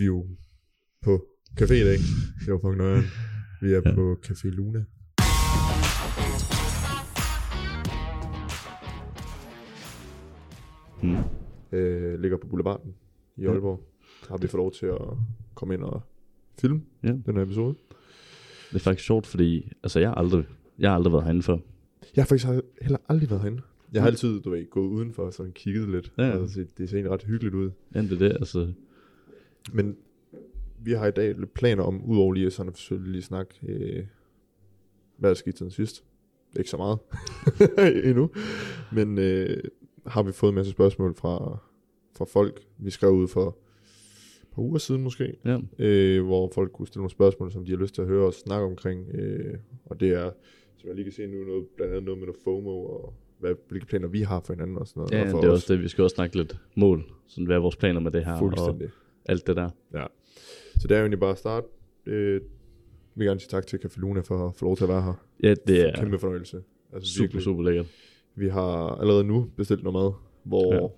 Vi er jo på café i dag. Det var fucking nøjeren. Vi er Ja. ja. på Café Luna. Mm. Øh, ligger på Boulevarden i Ja. Aalborg. Har vi fået lov til at komme ind og filme Ja. den her episode. Det er faktisk sjovt, fordi altså, jeg, har aldrig, jeg har aldrig været herinde før. Jeg har faktisk heller aldrig været herinde. Jeg har altid, du ved, gået udenfor og sådan kigget lidt. Ja. Og set, det ser egentlig ret hyggeligt ud. Ja, det er det, altså. Men vi har i dag lidt planer om, udover lige sådan at selvfølgelig lige snakke, øh, hvad der skete siden sidst. Ikke så meget endnu. Men øh, har vi fået en masse spørgsmål fra, fra folk. Vi skrev ud for et par uger siden måske, Ja. øh, hvor folk kunne stille nogle spørgsmål, som de har lyst til at høre os snakke omkring. Øh, og det er, som jeg lige kan se nu, noget, blandt andet noget med noget FOMO, og hvad, hvilke planer vi har for hinanden og sådan noget. Ja, og for det er os. også det. Vi skal også snakke lidt mål. Sådan, hvad er vores planer med det her? Og Fuldstændig. Alt det der. Så det er jo egentlig bare at starte. Øh, jeg vil gerne sige tak til Café Luna for at få lov til at være her. Ja, det er Kæmpe fornøjelse. Altså super, virkelig. super lækkert. Vi har allerede nu bestilt noget mad, hvor Ja. ja.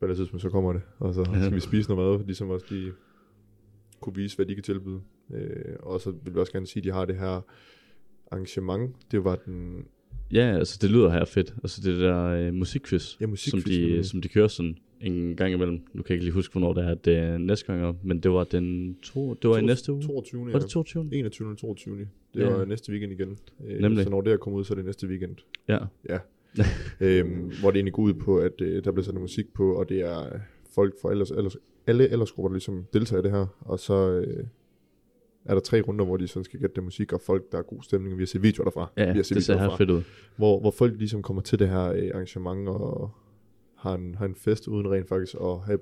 på det tidspunkt så kommer det. Og så Ja. skal vi spise noget mad, ligesom også de kunne vise, hvad de kan tilbyde. Øh, og så vil vi også gerne sige, at de har det her arrangement. Det var den Ja, altså det lyder her fedt. Altså det der øh, musikquiz, ja, som musikquiz. de, som de kører sådan en gang imellem. Nu kan jeg ikke lige huske, hvornår det er, det er næste gang, men det var den to, det var i næste uge. 22. Var det 22? 21. og 22. Det Ja. var næste weekend igen. Øh, Nemlig. Så når det her kommer ud, så er det næste weekend. Ja. øhm, hvor det egentlig går ud på, at øh, der bliver sat musik på, og det er øh, folk fra ellers, ellers, alle aldersgrupper, der ligesom deltager i det her. Og så øh, er der tre runder, hvor de sådan skal gætte det musik, og folk, der er god stemning, og vi har set videoer derfra. Ja, vi har set det ser her fedt ud. Hvor, hvor folk ligesom kommer til det her øh, arrangement, og har en, har en fest, uden rent faktisk at have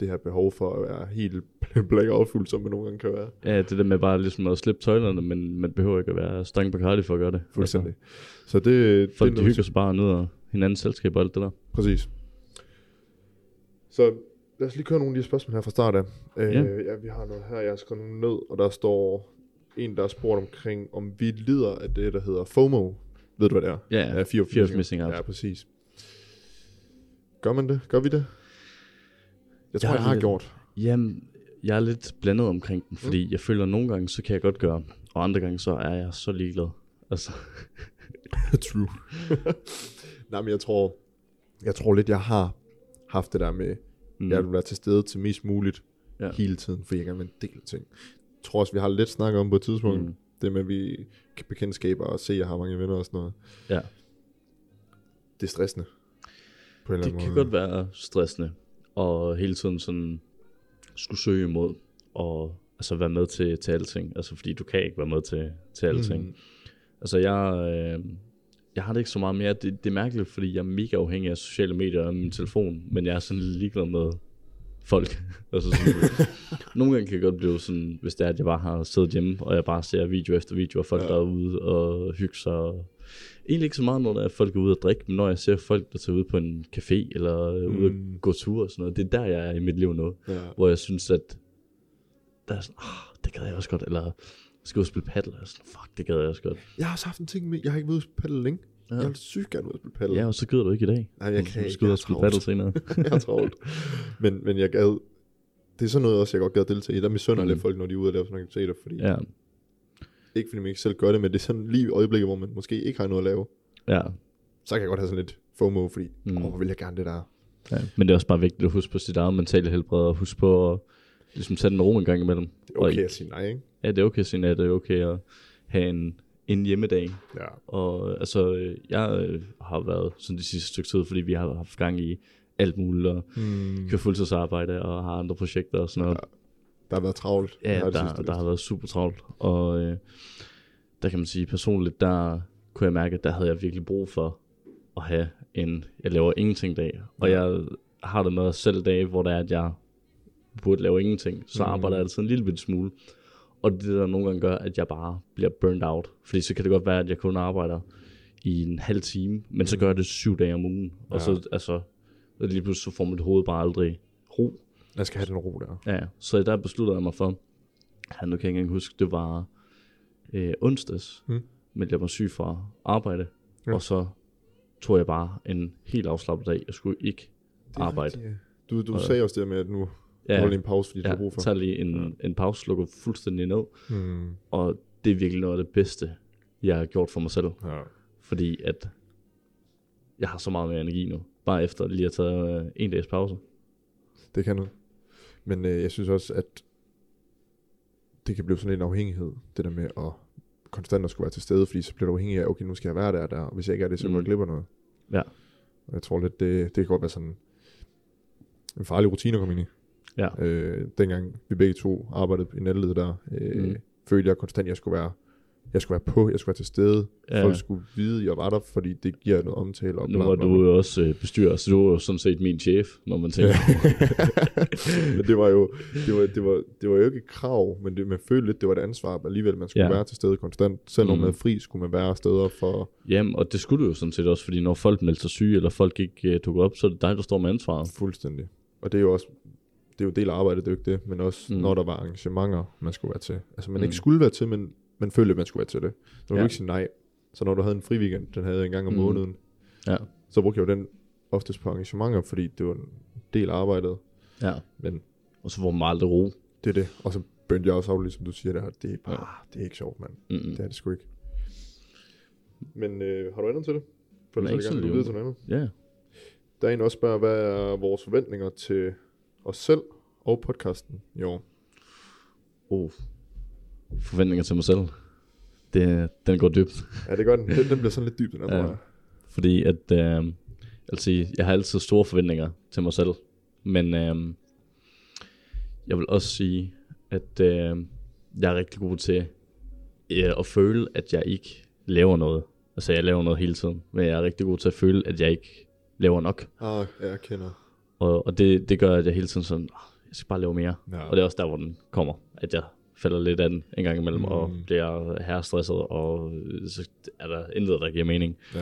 det her behov for at være helt blackout fuld, som man nogle gange kan være. Ja, det der med bare ligesom at slippe tøjlerne, men man behøver ikke at være stang på for at gøre det. Fuldstændig. Så det, Altså, folk det de er hygger sig bare ned og hinandens selskab og alt det der. Præcis. Så lad os lige køre nogle af de spørgsmål her fra start af. Øh, Ja. ja. vi har noget her, jeg har skrevet nogle ned, og der står en, der har spurgt omkring, om vi lider af det, der hedder FOMO. Ved du, hvad det er? Ja, ja fear of, fear of missing out. Ja, præcis. Gør man det? Gør vi det? Jeg tror, Jeg jeg, har lidt- gjort. Jamen, jeg er lidt blandet omkring den, fordi mm. jeg føler, at nogle gange, så kan jeg godt gøre, og andre gange, så er jeg så ligeglad. Altså, True. Nej, men jeg tror, jeg tror lidt, jeg har haft det der med, mm, mm. jeg vil være til stede til mest muligt Ja. hele tiden, for jeg gerne vil en del ting. Jeg tror også, vi har lidt snakket om på et tidspunkt, Mm. mm. det med, at vi kan bekendtskaber og se, at jeg har mange venner og sådan noget. ja. Det er stressende. På en eller Det anden kan måde. godt være stressende, og hele tiden sådan skulle søge imod, og altså være med til, til alting. Altså, fordi du kan ikke være med til, til alting. Mm. Altså, jeg, øh, jeg har det ikke så meget mere. Det, det er mærkeligt, fordi jeg er mega afhængig af sociale medier og min telefon, men jeg er sådan ligeglad med folk. altså sådan, nogle gange kan jeg godt blive sådan, hvis det er, at jeg bare har siddet hjemme, og jeg bare ser video efter video af folk, Ja. der er ude og hygge sig. og- Egentlig ikke så meget, når der er folk er ude og drikke, men når jeg ser folk, der tager ud på en café, eller mm. ude og gå tur og sådan noget, det er der, jeg er i mit liv nu, Ja. hvor jeg synes, at der er sådan, oh, det gad jeg også godt, eller skal ud og spille paddle, og sådan, fuck, det gad jeg også godt. Jeg har også haft en ting med, jeg har ikke været ude spille paddle længe. Ja. Jeg vil sygt gerne ud at spille paddle. Ja, og så gider du ikke i dag. Nej, jeg kan Du ikke. skal ud og spille paddle senere. jeg er travlt. Men, men jeg gad, det er sådan noget også, jeg godt gad deltage i. Der misunder Mm. lidt folk, når de er ude og lave sådan nogle aktiviteter, fordi Ja, ikke fordi man ikke selv gør det, men det er sådan lige i øjeblikket, hvor man måske ikke har noget at lave. ja, Så kan jeg godt have sådan lidt FOMO, fordi, Mm. åh, hvor vil jeg gerne det der. ja. Men det er også bare vigtigt at huske på sit eget mentale helbred, og huske på at ligesom den med ro en gang imellem. Det er Og okay ikke- at sige nej, ikke? Ja, det er okay at sige, at det er okay at have en, en hjemmedag. Ja. Og altså, øh, jeg øh, har været sådan de sidste stykke tid, fordi vi har haft gang i alt muligt, og Hmm. kører fuldtidsarbejde og har andre projekter og sådan noget. Der har været travlt. Ja, Det det der, sidste der har været super travlt, og øh, der kan man sige personligt, der kunne jeg mærke, at der havde jeg virkelig brug for at have en, jeg laver ingenting dag, og Ja. jeg har det med selv dage, hvor det er, at jeg burde lave ingenting, så Mm. arbejder jeg altid en lille bitte smule, og det er der nogle gange gør, at jeg bare bliver burned out, fordi så kan det godt være, at jeg kun arbejder i en halv time, men så Mm. gør jeg det syv dage om ugen, og Ja. så, altså, lige pludselig så får mit hoved bare aldrig ro, Jeg skal have den ro der. Ja, så der besluttede jeg mig for, ja, nu kan jeg ikke engang huske, det var øh, onsdags, Mm. meldte jeg mig syg fra arbejde, ja. og så tog jeg bare en helt afslappet dag. Jeg skulle ikke arbejde. rigtigt. Du, du Og- sagde også det med, at nu Ja. Du lige en pause, fordi du ja, har brug for. tager lige en, en pause, slukker fuldstændig ned, Mm. og det er virkelig noget af det bedste, jeg har gjort for mig selv. Ja. Fordi at jeg har så meget mere energi nu, bare efter lige at tage øh, en dags pause. Det kan noget. Men øh, jeg synes også, at det kan blive sådan en afhængighed, det der med at konstant at skulle være til stede, fordi så bliver du afhængig af, okay, nu skal jeg være der der, og hvis jeg ikke er det, så går Mm. jeg glip af noget. Ja. Og jeg tror lidt, det, det kan godt være sådan en farlig rutine at komme ind i. Ja. Øh, dengang vi begge to arbejdede i nattelivet der, øh, Mm. følte jeg konstant, at jeg skulle være jeg skulle være på, jeg skulle være til stede. Ja. Folk skulle vide, at jeg var der, fordi det giver noget omtale. Og Nu var du jo også øh, bestyrer, så du var jo sådan set min chef, når man tænker. men det var jo det var, det var, det var jo ikke et krav, men det, man følte lidt, det var et ansvar alligevel, man skulle Ja. være til stede konstant. Selv når Mm. man er fri, skulle man være steder for Jamen, og det skulle du jo sådan set også, fordi når folk meldte sig syge, eller folk ikke uh, tog op, så er det dig, der står med ansvaret. fuldstændig. Og det er jo også, det er jo del af arbejdet, det er jo ikke det, men også Mm. mm. når der var arrangementer, man skulle være til. Altså man Mm. ikke skulle være til, men man følte, at man skulle være til det. Så man Ja. ja. ikke sige nej. Så når du havde en fri weekend, den havde jeg en gang om Mm. mm. måneden, Ja. så brugte jeg jo den oftest på arrangementer, fordi det var en del af arbejdet. Ja. Men Og så får man aldrig ro. det er det. Og så bøndte jeg også af, ligesom du siger der, det er bare, det er ikke sjovt, mand. Mm-mm. Det er det sgu ikke. Men øh, har du andet til det? For ellers er ikke det gang, sådan du videre til noget andet. Ja. Der er en, også spørger, hvad er vores forventninger til os selv og podcasten i år? Oh. Forventninger til mig selv. Det, den går dybt. Ja, det gør den. Den, den bliver sådan lidt dyb, den her, Ja. Fordi at, øh, altså, jeg har altid store forventninger til mig selv. Men øh, jeg vil også sige, at øh, jeg er rigtig god til øh, at føle, at jeg ikke laver noget. Altså jeg laver noget hele tiden, men jeg er rigtig god til at føle, at jeg ikke laver nok. Ah, jeg kender. Og, og det, det gør, at jeg hele tiden sådan, "Ah, jeg skal bare lave mere. Ja. Og det er også der, hvor den kommer. At jeg falder lidt af den en gang imellem, mm. og Mm. bliver herrestresset, og så er der intet, der giver mening. Ja.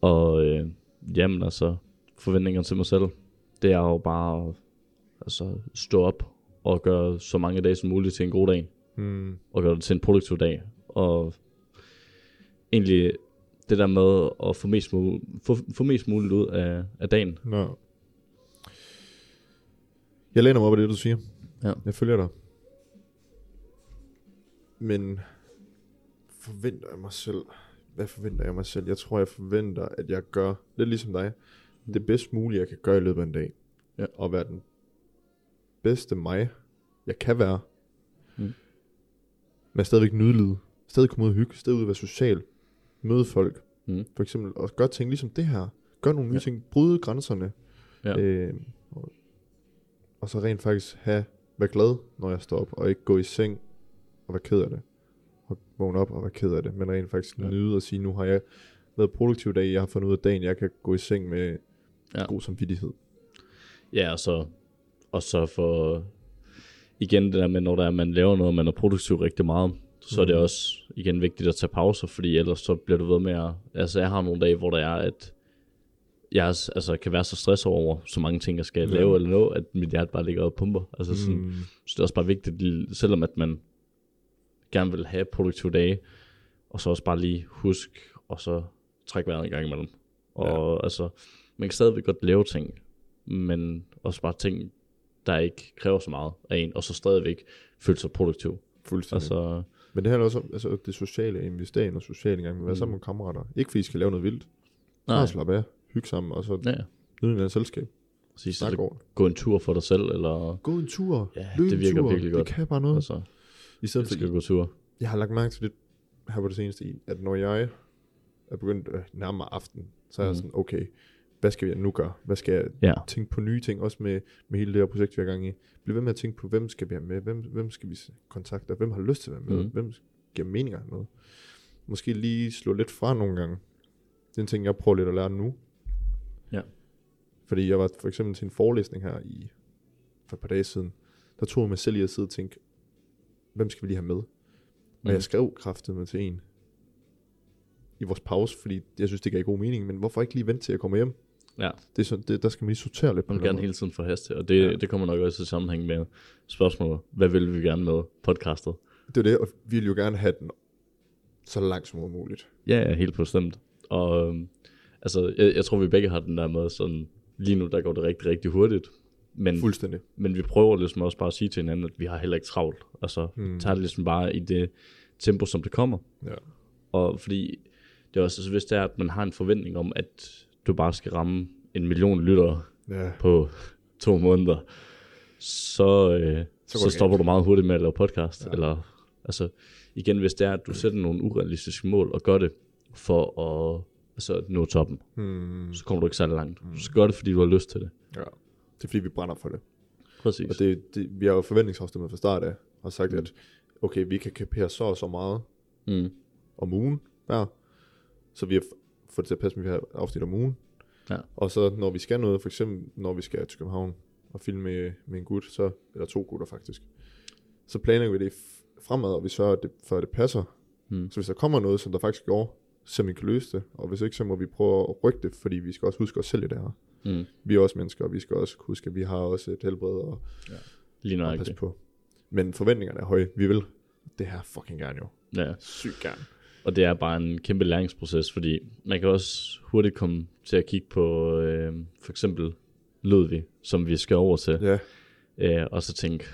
Og øh, jamen altså, forventninger til mig selv, det er jo bare at altså, stå op og gøre så mange dage som muligt til en god dag, Hmm. og gøre det til en produktiv dag. Og egentlig det der med at få mest, muligt, få, få mest muligt ud af, af dagen. Nå. Jeg læner mig op af det, du siger. Ja. Jeg følger dig. Men forventer jeg mig selv? Hvad forventer jeg mig selv? Jeg tror, jeg forventer, at jeg gør, lidt ligesom dig, det bedst mulige, jeg kan gøre i løbet af en dag. Ja. Og være den bedste mig, jeg kan være. Mm. Men stadigvæk nyde. Stadig komme ud og hygge. Stadig ud og være social. Møde folk. Mm. For eksempel. Og gøre ting ligesom det her. Gør nogle nye ja. ting. Bryde grænserne. Ja. Øh, og, så rent faktisk have, være glad, når jeg står op, og ikke gå i seng og være ked af det. Og vågne op og være ked af det, men rent faktisk Ja. nyde og sige, nu har jeg været produktiv dag, jeg har fundet ud af dagen, jeg kan gå i seng med Ja. god samvittighed. Ja, og så, og så for igen det der med, når der er, man laver noget, og man er produktiv rigtig meget, så er det Mhm. også igen vigtigt at tage pauser, fordi ellers så bliver du ved med at, altså jeg har nogle dage, hvor der er, at jeg er- altså, kan være så stresset over så mange ting, jeg skal Ja. lave eller nå, at mit hjerte bare ligger og pumper. Altså sådan, Mm. så det er også bare vigtigt, selvom at man gerne vil have produktive dage, og så også bare lige husk, og så trække vejret en gang imellem. Og ja. altså, man kan stadigvæk godt lave ting, men også bare ting, der ikke kræver så meget af en, og så stadigvæk føle sig produktiv. Fuldstændig. Altså, men det handler også om altså, det sociale, investere i noget socialt en gang, være Mm. sammen med kammerater. Ikke fordi I skal lave noget vildt. nej, Bare slappe af, hygge sammen, og så ja, nyde anden selskab. præcis, Snak altså, gå en tur for dig selv, eller, Gå en tur. ja, løb det virker tur. virkelig godt. Det kan bare noget. Altså, I stedet for, skal gå tur. jeg har lagt mærke til det her på det seneste i, at når jeg er begyndt at nærme mig aften, så er jeg Mhm. sådan, okay, hvad skal jeg nu gøre? Hvad skal jeg Ja, tænke på nye ting, også med, med hele det her projekt, vi er gang i. Bliv ved med at tænke på, hvem skal vi have med? Hvem, hvem skal vi kontakte? Hvem har lyst til at være med? Mhm. Hvem giver meninger med? Måske lige slå lidt fra nogle gange. Det er en ting, jeg prøver lidt at lære nu. Ja. Fordi jeg var for eksempel til en forelæsning her i, for et par dage siden. Der tog jeg mig selv i at sidde og tænke, hvem skal vi lige have med? Og Mhm. jeg skrev kraftet med til en i vores pause, fordi jeg synes, det gav god mening, men hvorfor ikke lige vente til jeg kommer hjem? ja. Det er så, det, der skal man lige sortere lidt på Man vil gerne måde. hele tiden forhaste, og det, ja. Ja. det kommer nok også i sammenhæng med spørgsmålet, hvad vil vi gerne med podcastet? Det er det, og vi vil jo gerne have den så langt som muligt. Ja, ja, helt bestemt. Og øhm, altså, jeg, jeg tror, vi begge har den der med sådan, lige nu der går det rigtig, rigtig hurtigt. men, Fuldstændig. men vi prøver ligesom også bare at sige til hinanden, at vi har heller ikke travlt. Altså, mm. tager det ligesom bare i det tempo, som det kommer. Ja. Og fordi det er også, altså, hvis det er, at man har en forventning om, at du bare skal ramme en million lyttere Ja. på to måneder, så, øh, så, så stopper du meget hurtigt med at lave podcast. Ja. Eller, altså, igen, hvis det er, at du sætter nogle urealistiske mål og gør det for at at nå toppen, Hmm. så kommer du ikke særlig langt. Du skal gøre det, fordi du har lyst til det. ja. Det er fordi, vi brænder for det. Præcis. Og det, det, vi har jo forventningsafstemmet fra start af, og sagt, mm. at okay, vi kan kapere så og så meget Mm. om ugen hver, så vi har fået det til at passe med, at vi har afsnit om ugen. Ja. Og så når vi skal noget, for eksempel når vi skal til København og filme med, med en gut, så, eller to gutter faktisk, så planlægger vi det fremad, og vi sørger, at det, for at det passer. Mm. Så hvis der kommer noget, som der faktisk går, så vi kan løse det, og hvis ikke, så må vi prøve at rykke det, fordi vi skal også huske os selv i det her. Mm. Vi er også mennesker, og vi skal også huske, at vi har også et helbred og, Lige og passe på. Men forventningerne er høje. Vi vil det her fucking gerne jo. Ja. Sygt gerne. Og det er bare en kæmpe læringsproces, fordi man kan også hurtigt komme til at kigge på øh, for eksempel Ludvig, som vi skal over til, Ja, øh, og så tænke,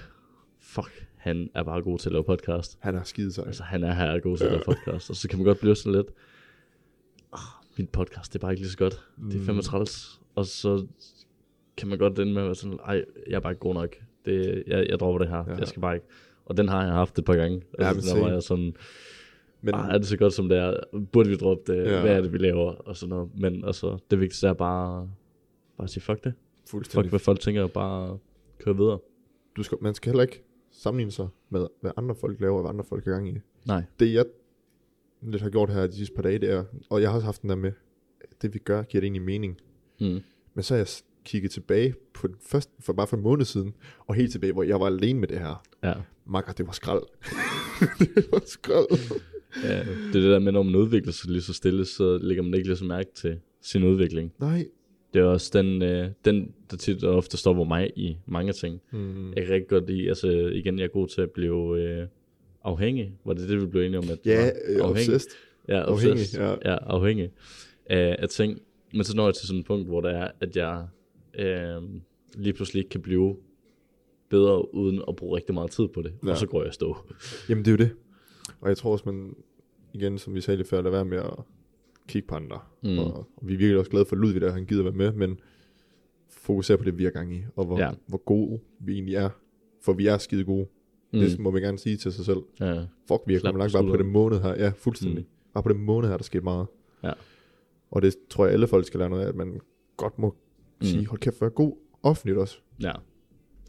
fuck, han er bare god til at lave podcast. han er skide sej. Altså, han er her god til at lave podcast. Og så kan man godt blive sådan lidt, oh, min podcast, det er bare ikke lige så godt. Det er fandme træls. Og så kan man godt ende med at være sådan, ej, jeg er bare ikke god nok. Det, jeg, jeg dropper det her. Ja. Jeg skal bare ikke. Og den har jeg haft et par gange. Ja, Altså, men der var jeg sådan, Men ah, er det så godt som det er? Burde vi droppe det? Ja. Ja. Hvad er det, vi laver? Og sådan noget. Men altså, det vigtigste er bare, bare at sige, fuck det. Fuck, fuldstændig. hvad folk tænker, og bare køre videre. Du skal, man skal heller ikke sammenligne sig med, hvad andre folk laver, og hvad andre folk er gang i. Nej. Det jeg lidt har gjort her de sidste par dage, det er, og jeg har også haft den der med, det vi gør, giver det egentlig mening. Mm. Men så har jeg kigget tilbage på den første, for bare for en måned siden, og helt tilbage, hvor jeg var alene med det her. Ja. Makker, det var skrald. det var skrald. ja. Det er det der med, når man udvikler sig lige så stille, så lægger man ikke lige så mærke til sin udvikling. Nej. Det er også den, øh, den der tit og ofte stopper mig i mange ting. Mm. Jeg kan rigtig godt lide, altså igen, jeg er god til at blive øh, afhængig. Var det det, vi blev enige om? At det Ja, var? øh, obsessed. Ja, Afhængig, ja. ja. afhængig af, af ting. Men så når jeg til sådan et punkt, hvor det er, at jeg øh, lige pludselig ikke kan blive bedre, uden at bruge rigtig meget tid på det. Ja. Ja. Og så går jeg stå. Jamen, det er jo det. Og jeg tror også, man, igen, som vi sagde lige før, lad være med at kigge på andre. Mm. Og, og, vi er virkelig også glade for Ludvig, der han gider være med, men fokusere på det, vi er gang i, og hvor, Ja. ja. hvor gode vi egentlig er. For vi er skide gode. Mm. Det må vi gerne sige til sig selv. Ja. Fuck, vi er kommet langt bare på den måned her. Ja, fuldstændig. Mm. Bare på den måned her, der sket meget. Ja. Og det tror jeg, alle folk skal lære noget af, at man godt må mm. sige, hold kæft, vær god offentligt også. ja.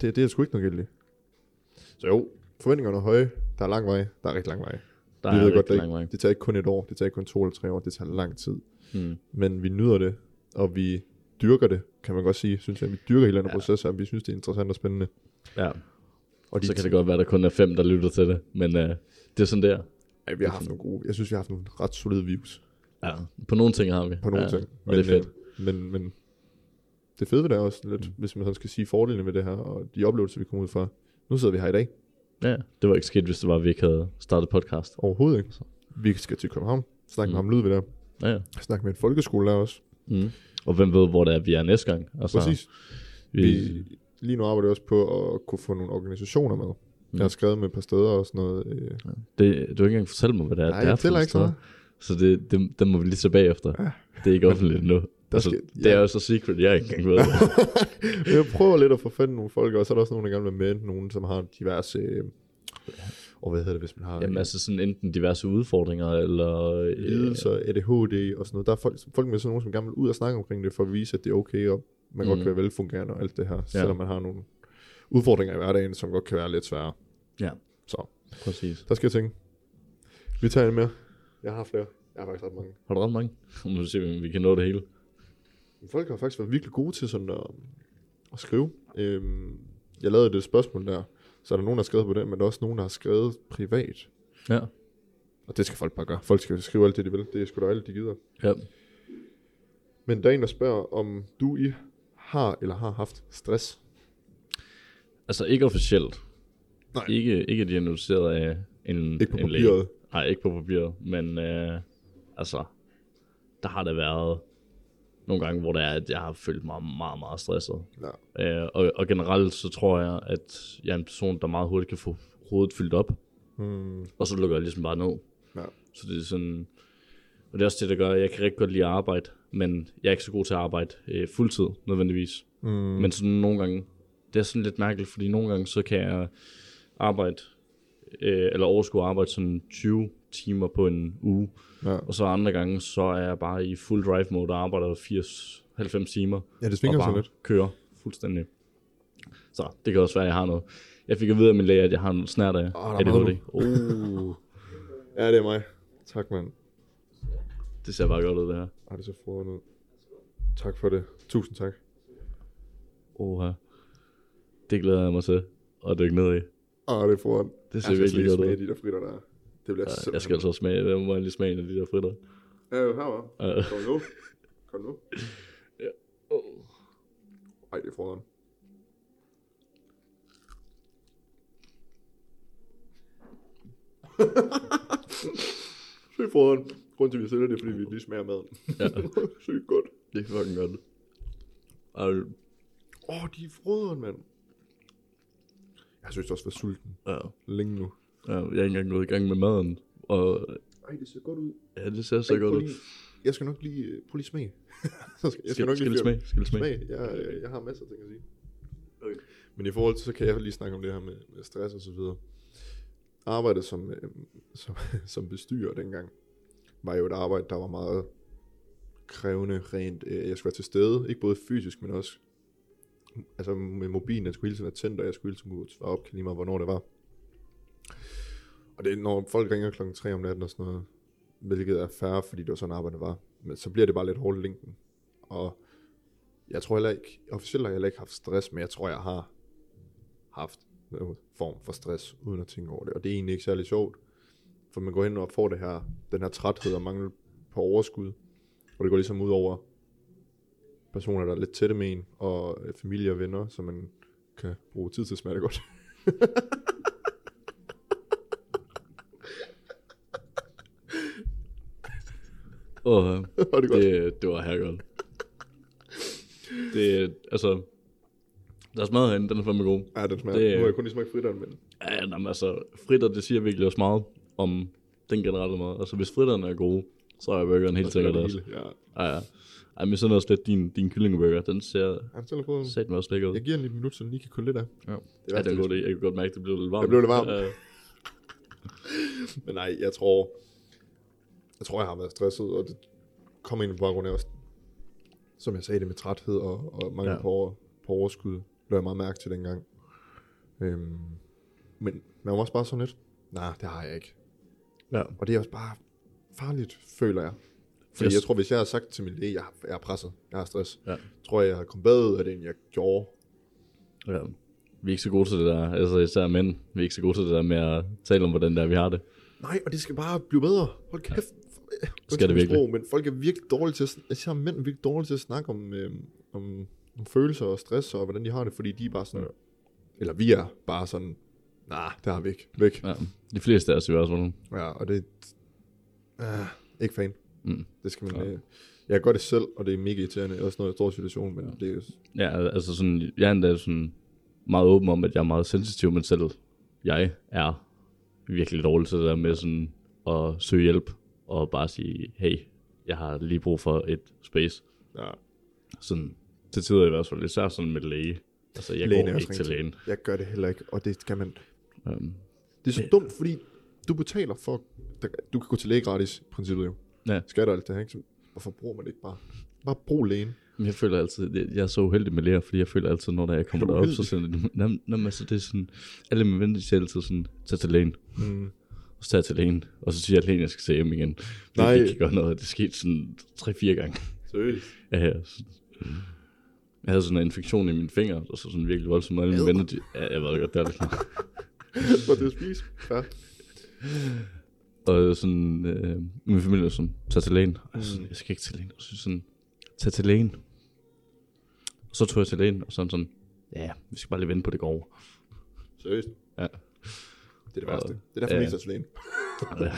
Det, det er sgu ikke noget gældigt. Så jo, forventningerne er høje. Der er lang vej. Der er rigtig lang vej. Der vi er ved godt, det, lang vej. det tager ikke kun et år, det tager ikke kun to eller tre år, det tager lang tid. Mm. Men vi nyder det, og vi dyrker det, kan man godt sige. Synes jeg, vi dyrker hele den ja. proces, og vi synes, det er interessant og spændende. Ja. Og de Så kan det godt være, at der kun er fem, der lytter til det. Men øh, det er sådan der. Ja, vi har haft nogle gode, jeg synes, vi har haft nogle ret solide views Ja. På nogle ting har vi. på nogle ja. ting. Og det er fedt. øh, Men, men det fede ved det er også lidt, mm. hvis man sådan skal sige fordelene ved det her, og de oplevelser, vi kommer ud fra. Nu sidder vi her i dag. Ja, det var ikke sket, hvis det var, at vi ikke havde startet podcast. Overhovedet ikke. Vi skal til København. Snakke Mm. med ham Ludvig der. Ja, ja. Snakke med en folkeskole der også. Mm. Og hvem ved, hvor det er, vi er næste gang. Altså, Præcis. Vi, Vi, lige nu arbejder jeg også på at kunne få nogle organisationer med. Mm. Jeg har skrevet med et par steder og sådan noget. Øh, det, du har ikke engang fortælle mig, hvad det er. Nej, det er jeg fortæller ikke så steder. Så det, det, det må vi lige se bagefter. Ja. Det er ikke offentligt endnu. Altså, skal- det er ja. jo så secret, jeg ikke engang ved. det. jeg prøver lidt at få fat nogle folk, og så er der også nogen, der gerne vil med. Nogen, som har diverse... Øh, og hvad hedder det, hvis man har Jamen altså sådan enten diverse udfordringer, eller... øh, lidelser, ADHD og sådan noget. Der er folk, folk med sådan nogen, som gerne vil ud og snakke omkring det, for at vise, at det er okay, og man mm. godt kan være velfungerende og alt det her, selvom man har nogle udfordringer i hverdagen, som godt kan være lidt svære. Ja, Så, præcis. der skal jeg tænke. Vi tager en mere. Jeg har flere. Jeg har faktisk ret mange. Har du ret mange? Nu må vi se, om vi kan nå det hele. Folk har faktisk været virkelig gode til sådan at, at skrive. Øhm, jeg lavede det spørgsmål der, så er der nogen, der har skrevet på det, men der er også nogen, der har skrevet privat. Ja. Og det skal folk bare gøre. Folk skal skrive alt det, de vil. Det er sgu da alt, de gider. ja. Men der er en, der spørger, om du i har eller har haft stress. Altså ikke officielt. Nej. Ikke, ikke diagnosticeret af en Ikke på en læge. papiret. Nej, ikke på papiret. Men øh, altså, der har det været nogle gange, hvor det er, at jeg har følt mig meget, meget stresset. Ja. Øh, og, og generelt så tror jeg, at jeg er en person, der meget hurtigt kan få hovedet fyldt op, Mm, og så lukker jeg ligesom bare ned. ja. Så det er sådan... Og det er også det, der gør, at jeg kan rigtig godt lide at arbejde, men jeg er ikke så god til at arbejde øh, fuldtid, nødvendigvis. Mm, Men sådan nogle gange, det er sådan lidt mærkeligt, fordi nogle gange så kan jeg arbejde, øh, eller overskue arbejde sådan 20 timer på en uge, ja. og så andre gange, så er jeg bare i full drive mode og arbejder 80-90 timer, ja, det svinger bare lidt. kører fuldstændig. Så det kan også være, at jeg har noget. Jeg fik at vide af min læge, at jeg har noget snært af er ADHD. Uh. Ja, det er mig. Tak, mand. Det ser bare godt ud, det her. Ej, det ser froderen ud. Tak for det. Tusind tak. Oha. Det glæder jeg mig til at dykke ned i. Åh, det er froderen. Det ser Jeg skal virkelig godt ud. de der fritter der. Det bliver Ja, Jeg skal altså smage, jeg må lige smage en af de der fritter. Ja, jo, her var. Ja. Kom nu. Kom nu. Oh. Ej, det er froderen. det er Grunden til, at vi sælger det, fordi vi lige smager maden. Ja. Sygt godt. Det er fucking godt. Åh, oh, de er froderen, mand. Jeg synes også, var sulten. ja, Længe nu. ja, jeg er ikke engang gået i gang med maden. Og Ej, det ser godt ud. ja, det ser så Ej, godt ud. lige- Jeg skal nok lige, prøv lige smage. jeg skal, Skal, skal det fyre- smage? Skal det smage? smag. Jeg, jeg, jeg har masser af ting at sige. Okay. Men i forhold til, så kan jeg lige snakke om det her med, med stress og så videre. Arbejdet som, øh, som, som bestyrer dengang, var jo et arbejde, der var meget krævende rent. Øh, jeg skulle være til stede, ikke både fysisk, men også altså med mobilen, jeg skulle hele tiden være tændt, og jeg skulle hele tiden kunne svare op lige meget, hvornår det var. Og det er, når folk ringer klokken 3 om natten og sådan noget, hvilket er færre, fordi det var sådan arbejdet var, men så bliver det bare lidt hårdt i linken. Og jeg tror heller ikke, officielt har jeg heller ikke haft stress, men jeg tror, jeg har haft form for stress, uden at tænke over det. Og det er egentlig ikke særlig sjovt, for man går hen og får det her, den her træthed og mangel på overskud, og det går ligesom ud over personer, der er lidt tætte med en, og øh, familie og venner, som man kan bruge tid til at smage det godt. Åh, og det godt. det, det var her godt. Det, altså, der er smad herinde, den er fandme god. Ja, den smager. det- Det... Nu har jeg kun lige smagt fritteren, men Ja, jamen, altså, fritter, det siger virkelig også meget om den generelle mad. Altså, hvis fritterne er gode, så er burgeren helt sikkert også. Ja, Ja, ja. Ej, men sådan også lidt din, din kyllingeburger, den ser han selv har fået sat mig også lækker ud. Jeg giver den lige et minut, så den lige kan kulde lidt af. Ja, Det ja det er en værste, god idé. Jeg kan godt mærke, at det blev lidt varmt. Det blev lidt varmt. Ja, Men nej, jeg tror, jeg tror, jeg har været stresset, og det kommer ind på baggrund af også, som jeg sagde det med træthed og, og mangel Ja. på, over, på overskud, lå jeg meget mærke til dengang. Øhm, men man var også bare sådan lidt, nej, det har jeg ikke. Ja. Og det er også bare farligt, føler jeg. Fordi Yes. jeg tror, hvis jeg har sagt til min læge, jeg, er presset, jeg har stress, Ja. tror jeg, jeg har kommet bedre af det, end jeg gjorde. ja. Vi er ikke så gode til det der, altså især mænd, vi er ikke så gode til det der med at tale om, hvordan der vi har det. Nej, og det skal bare blive bedre. Hold kæft. Skal det virkelig? Sprog, men folk er virkelig dårlige til at, især mænd er virkelig dårlige til at snakke om, øh, om, om følelser og stress og hvordan de har det, fordi de er bare sådan, eller vi er bare sådan, nej, det har vi ikke, væk. Ja. De fleste af os i hvert fald. Ja, og det uh, ikke fan. Mm. Det skal man, Ja. jeg gør det selv, og det er mega irriterende, også når jeg står i situationen, men det er jo, Ja, altså sådan, jeg er endda sådan meget åben om, at jeg er meget sensitiv, men selv jeg er virkelig dårlig til det der med sådan at søge hjælp, og bare sige, hey, jeg har lige brug for et space. ja, Sådan, til tider i hvert fald, især sådan med læge. Altså, jeg Lægen er går ikke til lægen. jeg gør det heller ikke, og det skal man, Um, det er så dumt, fordi du betaler for, du kan gå til læge gratis, i princippet jo. Ja. Skat og alt det her, ikke? Så Hvorfor bruger man det ikke bare? Bare brug lægen. men jeg føler altid, jeg, jeg er så uheldig med læger, fordi jeg føler altid, når jeg kommer Er derop, så "Nå, nå, men altså, det er sådan, alle mine venner, siger altid sådan, tag til lægen. Mm. Og så tager jeg til lægen, og så siger jeg til lægen, at jeg skal se hjem igen. Nej. Nej. Det kan gøre noget, det skete sådan 3-4 gange. Seriøst? Ja, ja. Jeg havde sådan en infektion i mine fingre, og så sådan virkelig voldsomt. Og alle mine venner, de, ja, jeg ved godt, det er det Hvor det spise? Ja. Og sådan, øh, min familie var sådan, tag til lægen. Og jeg, sådan, Mm. jeg skal ikke til lægen. Og så sådan, tag til lægen. Og så tog jeg til lægen, og sådan sådan, ja, vi skal bare lige vente på, det går over. Seriøst? Ja. Det er det Og- værste. Det er derfor, ja. tager til lægen. Ja.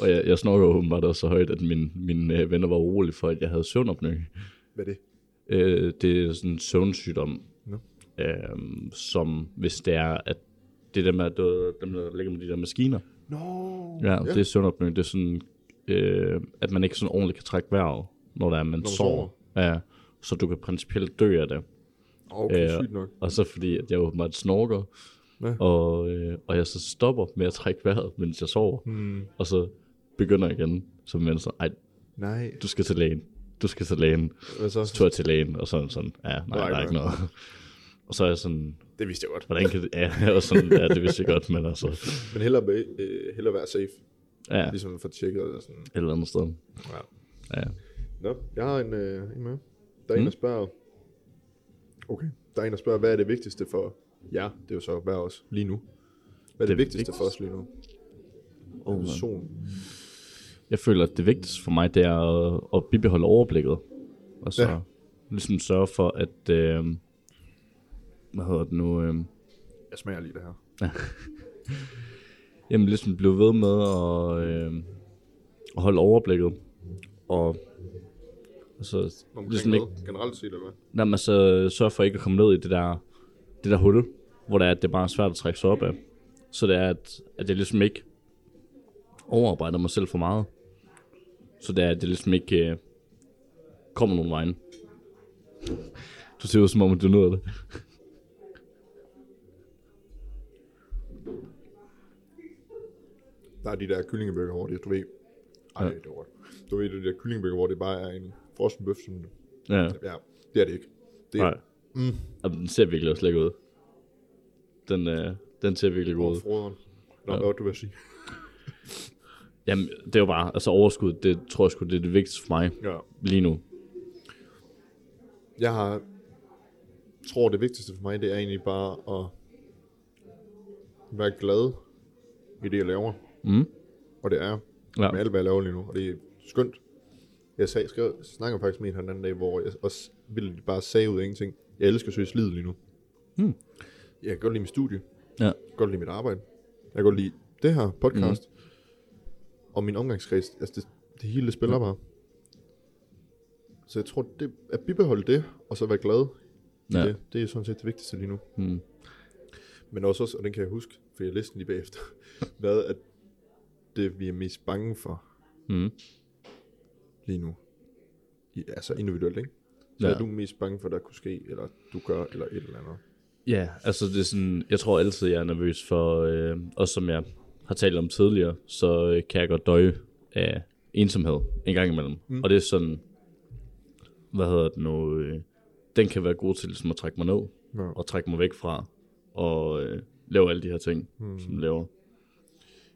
og jeg, jeg snorker åbenbart også så højt, at mine, mine øh, venner var urolige for, at jeg havde søvnopnø. Hvad er det? Øh, det er sådan en søvnsygdom, Nå. øhm, som hvis det er, at det er der, der, dem, der ligger med de der maskiner. Nå, Ja, ja. det er søvnopnø. Det er sådan, øh, at man ikke sådan ordentligt kan trække vejret, når der er, man, man sover. Ja, så du kan principielt dø af det. Okay, Øh, sygt nok. Og så fordi, at jeg åbenbart snorker, Ja. og, øh, og jeg så stopper med at trække vejret, mens jeg sover. Hmm. Og så begynder igen, så man så, ej, Nej, du skal til lægen. Du skal til lægen. hvad så? Så tog jeg til lægen, og sådan sådan, ja, nej, der er ikke noget. Og så er jeg sådan, Det vidste jeg godt. hvordan kan det, ja, og sådan, ja, det vidste jeg godt, men altså, Men hellere, be, øh, hellere være safe, ja, et ligesom for tjekket eller sådan. eller andet sted. Ja. Ja. Nå, jeg har en, øh, en med. Der er en, Mm. der spørger... Okay, der er en, der spørger, hvad er det vigtigste for jer? Det er jo så hver os lige nu. Hvad er det, Det vigtigste for vigtigste? os lige nu? Oh. Person. Jeg føler, at det vigtigste for mig, det er at, at bibeholde overblikket. Og så Ja. ja. ligesom sørge for, at, øh, hvad hedder det nu, øh, Jeg smager lige det her. jamen ligesom blive ved med at, øh, at holde overblikket. Og altså, Omkring ligesom ikke? Generelt set, eller hvad? når man så sørger for ikke at komme ned i det der, det der hul, hvor det er, at det bare er svært at trække sig op af. Så det er, at, at jeg ligesom ikke overarbejder mig selv for meget. Så det er, at det ligesom ikke øh, kommer nogen vejen. Du ser ud som om, du nåede det. Der er de der kyllingebøger, hvor det, du ved... Ej, Ja. det var. Du ved, de der kyllingebøger, hvor det bare er en frossen bøf, som... Ja, Ja, det er det ikke. Det er nej. Mm. Og den ser virkelig også lækker ud. Den, øh, den ser virkelig god ud. overfroderen. Nå, Ja. hvad var det, du vil sige? Jamen, det er jo bare, altså overskud, det tror jeg sgu, det er det vigtigste for mig Ja. lige nu. Jeg har, tror, det vigtigste for mig, det er egentlig bare at være glad i det, jeg laver. Mm. Og det er. Ja. Med alt, hvad jeg laver lige nu. Og det er skønt. Jeg sag, skrev, snakker faktisk med en den anden dag, hvor jeg også ville bare sige ud af ingenting. Jeg elsker søge livet lige nu. Hmm. Jeg kan godt lide mit studie. Ja. Jeg kan godt lide mit arbejde. Jeg kan godt lide det her podcast. Mm. Og min omgangskreds. Altså det, det hele det spiller bare. Så jeg tror, det, at bibeholde det, og så være glad Ja. det, det er sådan set det vigtigste lige nu. Mm. Men også, også og den kan jeg huske, for jeg læste den lige bagefter, hvad at det vi er mest bange for Mm. lige nu. I, altså individuelt, ikke? Så Ja. er du mest bange for, at der kunne ske, eller du gør, eller et eller andet. Ja, altså det er sådan, jeg tror altid, jeg er nervøs for, øh, også som jeg har talt om tidligere, så øh, kan jeg godt døje af ensomhed en gang imellem. Mm. Og det er sådan, hvad hedder det nu, øh, den kan være god til ligesom at trække mig ned, Ja. og trække mig væk fra, og øh, lave alle de her ting, Mm. som laver.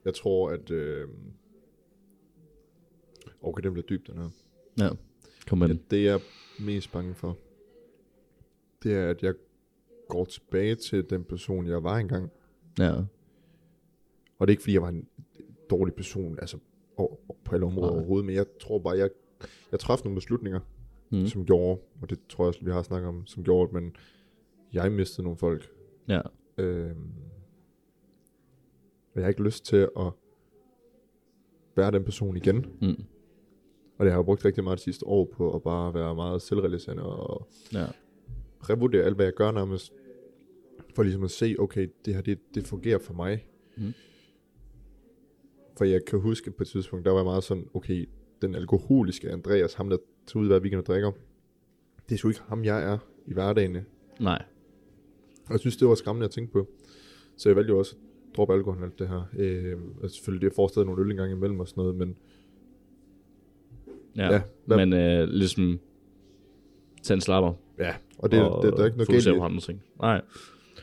Jeg tror, at... Øh, okay, den bliver dyb, den her. Ja, kom med Ja, det jeg er mest bange for, det er, at jeg går tilbage til den person, jeg var engang. Ja, Og det er ikke, fordi jeg var en dårlig person, altså på alle områder Nej. overhovedet, men jeg tror bare, jeg, jeg træffede nogle beslutninger, mm. som gjorde, og det tror jeg også, vi har snakket om, som gjorde, at man, jeg mistede nogle folk. ja, Øhm, og jeg har ikke lyst til at være den person igen. mm. Og det har jeg brugt rigtig meget de sidste år på at bare være meget selvrealiserende og ja, revurdere alt, hvad jeg gør nærmest. For ligesom at se, okay, det her, det, det fungerer for mig. Mm. For jeg kan huske, på et tidspunkt, der var jeg meget sådan, okay, den alkoholiske Andreas, ham der tager ud hver weekend og drikker, det er sgu ikke ham, jeg er i hverdagen. nej, Og jeg synes, det var skræmmende at tænke på. Så jeg valgte jo også at droppe alkohol alt det her. Øh, og selvfølgelig, det stadig nogle øl en gang imellem og sådan noget, men ja. Ja, hvad- men øh, ligesom, tage en slapper, ja, og det, og det, det, der er ikke noget galt i. andre ting. Nej,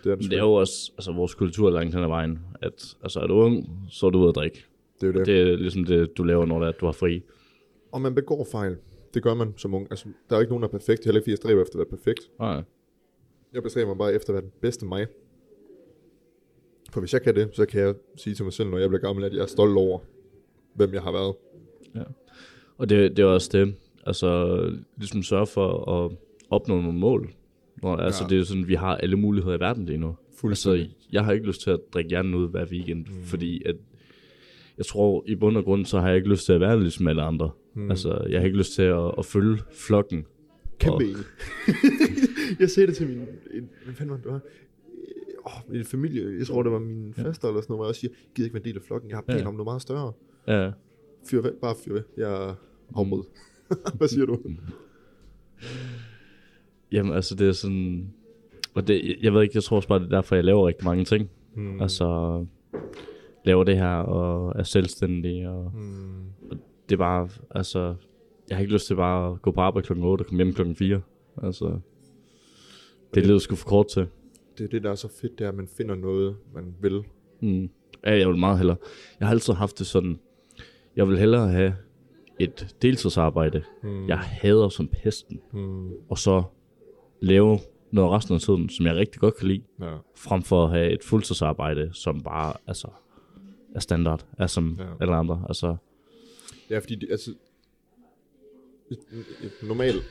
Det er, det, er jo også altså, vores kultur langt hen ad vejen, at altså, er du ung, så er du ude at drikke. det er jo det. Det er ligesom det, du laver, når det er, du har fri. Og man begår fejl. Det gør man som ung. Altså, der er jo ikke nogen, der er perfekt. Heller ikke, fordi jeg stræber efter at være perfekt. Nej. Jeg bestræber mig bare efter at være den bedste mig. For hvis jeg kan det, så kan jeg sige til mig selv, når jeg bliver gammel, at jeg er stolt over, hvem jeg har været. Og det, det er også det, altså ligesom sørge for at opnå nogle mål. Når, altså Ja. det er sådan, vi har alle muligheder i verden lige nu. Altså, jeg har ikke lyst til at drikke hjernen ud hver weekend, mm. fordi at, jeg tror, i bund og grund, så har jeg ikke lyst til at være ligesom alle andre. Mm. Altså, jeg har ikke lyst til at, at følge flokken Kæmpe Og- jeg sagde det til min... Hvad fanden var det, det var? Åh, min familie, jeg tror det var min ja. faster eller sådan noget, hvor jeg også siger, jeg gider ikke være en del af flokken, jeg har planer Ja. om noget meget større. Ja, Fyr ved, bare fyr ved, jeg er afmød. hvad siger du? Jamen, altså, det er sådan... Og det, jeg ved ikke, jeg tror også bare, det er derfor, jeg laver rigtig mange ting. Mm. Altså, laver det her, og er selvstændig, og Hmm. det er bare, altså... Jeg har ikke lyst til bare at gå på arbejde klokken 8 og komme hjem klokken 4. Altså, det er lidt sgu for kort til. Det er det, der er så fedt, det er, at man finder noget, man vil. Mm. Ja, jeg vil meget hellere. Jeg har altid haft det sådan, jeg vil hellere have et deltidsarbejde, Hmm. jeg hader som pesten, Hmm. og så lave noget resten af tiden, som jeg rigtig godt kan lide, Ja. frem for at have et fuldtidsarbejde, som bare altså, er standard, er som Ja. alle andre. Altså, Ja, fordi det, altså, et, et, normalt,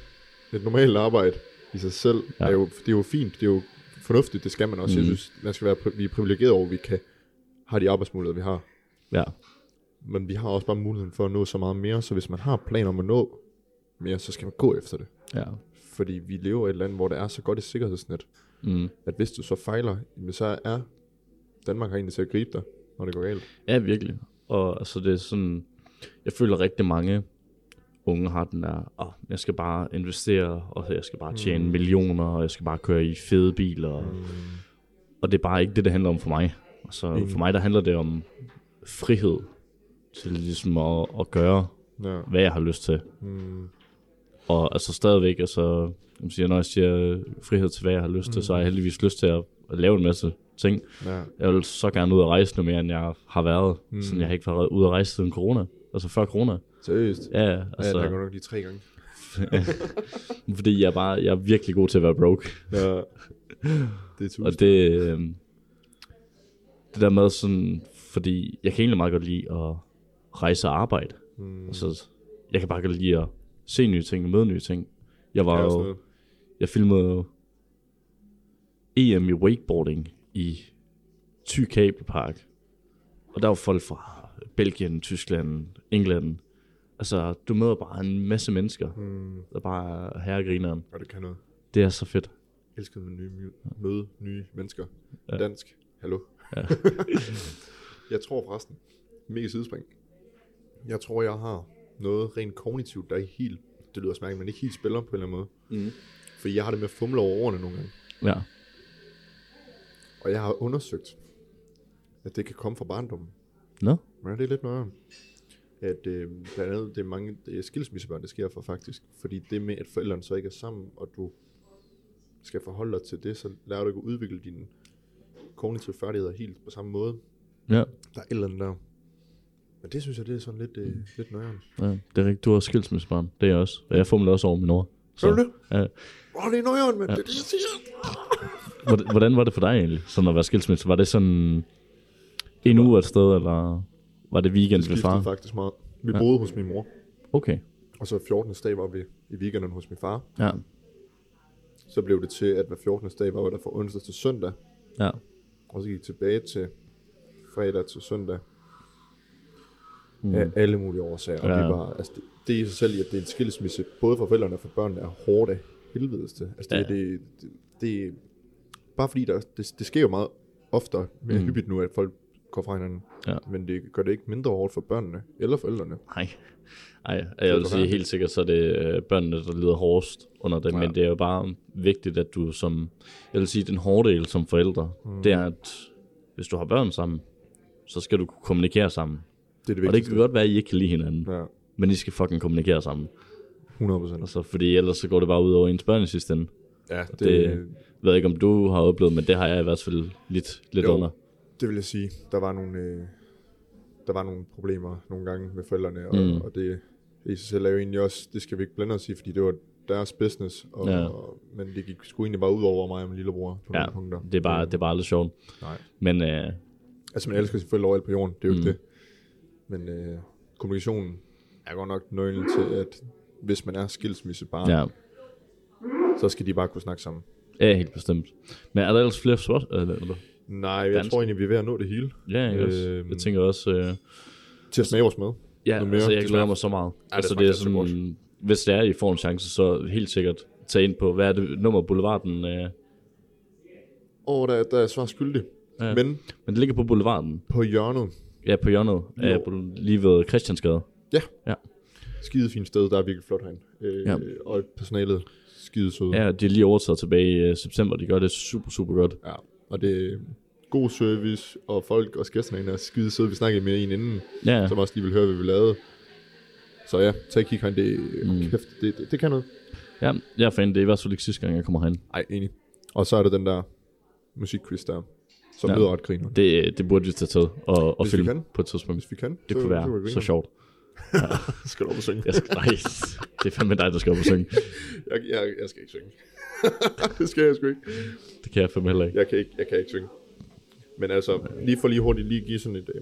et normalt arbejde i sig selv. Ja. er jo, det er jo fint, det er jo fornuftigt, det skal man også. Mm. Jeg Mhm. synes, man skal være, vi er privilegeret over, at vi kan have de arbejdsmuligheder, vi har. ja, Men vi har også bare muligheden for at nå så meget mere, så hvis man har planer om at nå mere, så skal man gå efter det. ja. Fordi vi lever i et land, hvor der er så godt et sikkerhedsnet, Mm. at hvis du så fejler, så er Danmark har egentlig til at gribe dig, når det går galt. Ja, virkelig. Og altså, det er sådan, jeg føler rigtig mange unge har den der, oh, jeg skal bare investere, og jeg skal bare tjene Mm. mm. millioner, og jeg skal bare køre i fede biler. Mm. Og det er bare ikke det, det handler om for mig. Altså, Enig. for mig, der handler det om frihed til ligesom at, at gøre, Ja. hvad jeg har lyst til. Mm. Og altså stadigvæk, altså, jeg siger, når jeg siger frihed til, hvad jeg har lyst til, så har jeg heldigvis lyst til at, at lave en masse ting. Ja. Jeg vil så gerne ud og rejse noget mere, end jeg har været. Mm. Mm. Sådan, jeg har ikke været ude at rejse siden corona. Altså før corona. Seriøst? Ja, ja, Altså, ja, der går nok lige tre gange. fordi jeg er bare, jeg er virkelig god til at være broke. Ja. Det er tusind. Og det, øh, det der med sådan, fordi jeg kan egentlig meget godt lide at rejse og arbejde. Mm. Altså, jeg kan bare godt lide at se nye ting og møde nye ting. Jeg var jo, noget. jeg filmede EM i wakeboarding i Thy Kabelpark. Og der var folk fra Belgien, Tyskland, England. Altså, du møder bare en masse mennesker, Mm. der bare er herregrineren. Og det kan noget. Det er så fedt. Jeg elsker med nye, møde nye mennesker. Ja. Dansk. Hallo. Ja. jeg tror forresten, mega sidespring. Jeg tror, jeg har noget rent kognitivt, der er helt, det lyder smærkeligt, men ikke helt spiller på en eller anden måde. Mm. Fordi jeg har det med at fumle over ordene nogle gange. Ja. Og jeg har undersøgt, at det kan komme fra barndommen. Nå? Ja, det er lidt nøjere. At øh, blandt andet, det er mange er skilsmissebørn, det sker for faktisk. Fordi det med, at forældrene så ikke er sammen, og du skal forholde dig til det, så lærer du ikke at udvikle dine kognitive færdigheder helt på samme måde. Ja. Der er et eller andet der. Men det synes jeg, det er sådan lidt, øh, lidt nøjeren. ja. Det er rigtigt. Du har skilsmissebørn. Det er jeg også. Og jeg fumler også over min ord. Så. Er du det? Ja. Åh, det er nøjeren, men ja. det er det, jeg siger. Hvordan- Hvordan var det for dig egentlig, sådan at være skilsmisse? Var det sådan en uge et sted, eller var det weekend skiftede far? faktisk meget. Vi Ja. boede hos min mor, Okay. og så 14. dag var vi i weekenden hos min far. Ja. Så blev det til, at hver 14. dag var der fra onsdag til søndag. Ja. Og så gik tilbage til fredag til søndag. Mm. Af alle mulige årsager. Og Ja. det, var, altså, det, det i sig selv, at det er en skilsmisse, både for forældrene og for børnene, er hårdt af helvedes til. Altså, det, Ja. det, det, det, bare fordi, der, det, det sker jo meget oftere, mere mm. hyppigt nu, at folk går fra hinanden. Ja. Men det gør det ikke mindre hårdt for børnene eller forældrene. Nej. Ej, jeg vil sige helt sikkert, så er det øh, børnene, der lider hårdest under det, Ja. men det er jo bare vigtigt, at du som, jeg vil sige, den hårde del som forældre, mm. det er, at hvis du har børn sammen, så skal du kunne kommunikere sammen. Det er det Og det vigtigste. kan godt være, at I ikke kan lide hinanden, Ja, men I skal fucking kommunikere sammen. 100 procent. Altså, fordi ellers så går det bare ud over ens børn i sidste ende. Ja, det, Det, ved ikke, om du har oplevet, men det har jeg i hvert fald lidt, lidt Jo. under. Det vil jeg sige. Der var nogle, øh, der var nogle problemer nogle gange med forældrene, og, Mm. og det i sig selv er jo egentlig også, det skal vi ikke blande os i, fordi det var deres business, og, Ja. og, men det gik sgu egentlig bare ud over mig og min lillebror på Ja, nogle punkter. Det er bare, det er bare aldrig sjovt. Nej. Men øh, Altså, man elsker forældre overalt på jorden, det er jo Mm. ikke det. Men øh, kommunikationen er godt nok nøglen til, at hvis man er skilsmissebarn, ja. ja, så skal de bare kunne snakke sammen. ja, helt bestemt. Men er der ellers flere spørgsmål? Nej, jeg Dansk. tror egentlig, vi er ved at nå det hele. Ja, også? Øhm. Jeg tænker også... Øh, Til at smage vores mad. ja, noget mere, altså, jeg det glæder mig så meget. det altså, det smagte er altså godt. sådan, hvis det er, I får en chance, så helt sikkert tage ind på, hvad er det nummer Boulevarden? Øh, Og der, der er svar skyldig. Ja. Ja. Men men det ligger på Boulevarden. på hjørnet, Ja, på hjørnet. Ja, lige ved Christiansgade. skide fint sted, der er virkelig flot herinde. Øh, Ja. ja. Og personalet skide søde. Ja, de er lige overtaget tilbage i øh, september. De gør det super, super godt. ja. Og det er god service, og folk og gæsterne er skide søde. Vi snakkede med en inden, Ja, ja. som også lige vil høre, hvad vi lavede. Så ja, tag kig herinde. Det, Mm. kæft, det, det, det, kan noget. ja, jeg er fan. Det er i hvert fald ikke sidste gang, jeg kommer herind. Ej, enig. Og så er der den der musikquiz der, som Ja. ja. lyder ret griner. Det, det burde vi tage til og, og filme kan. på et tidspunkt. Hvis vi kan. Det kunne være så sjovt. skal du op og synge. Jeg skal, nej, det er fandme dig, der skal op og synge. Jeg, jeg, jeg skal ikke synge. det skal jeg sgu ikke. Det kan jeg fandme heller ikke. Jeg kan ikke, jeg kan ikke synge. Men altså, lige for lige hurtigt lige give sådan et... Øh,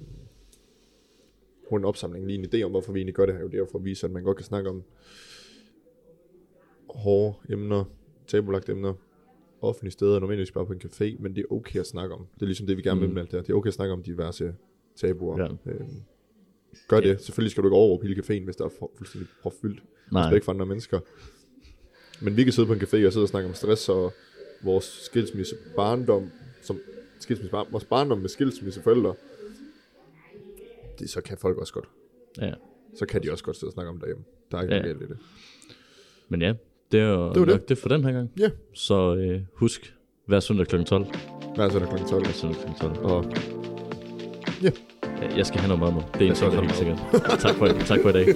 hurtigt en opsamling, lige en idé om, hvorfor vi egentlig gør det her. Jo, det er for at vise, at man godt kan snakke om hårde emner, tabulagte emner, offentlige steder, nødvendigvis bare på en café, men det er okay at snakke om. Det er ligesom det, vi gerne vil Mm. med alt det her. Det er okay at snakke om diverse tabuer. Ja. Øh, gør det. Selvfølgelig skal du ikke overråbe hele caféen, hvis der er fu- fuldstændig propfyldt. Nej, Respekt for andre mennesker. Men vi kan sidde på en café og sidde og snakke om stress og vores skilsmisse barndom, som skilsmisse, bar, vores barndom med skilsmisse forældre. Det, så kan folk også godt. ja. Så kan de også godt sidde og snakke om derhjemme. Der er ikke Ja. galt i det. Men ja, det er jo Det var nok det. det for den her gang. Ja. Så øh, husk, hver søndag kl. 12. Hvad er så der kl. 12? Hver søndag kl. 12. Og Ja, Jeg skal have noget mad nu. Det er en ting, der helt sikkert. tak, for, tak for i dag.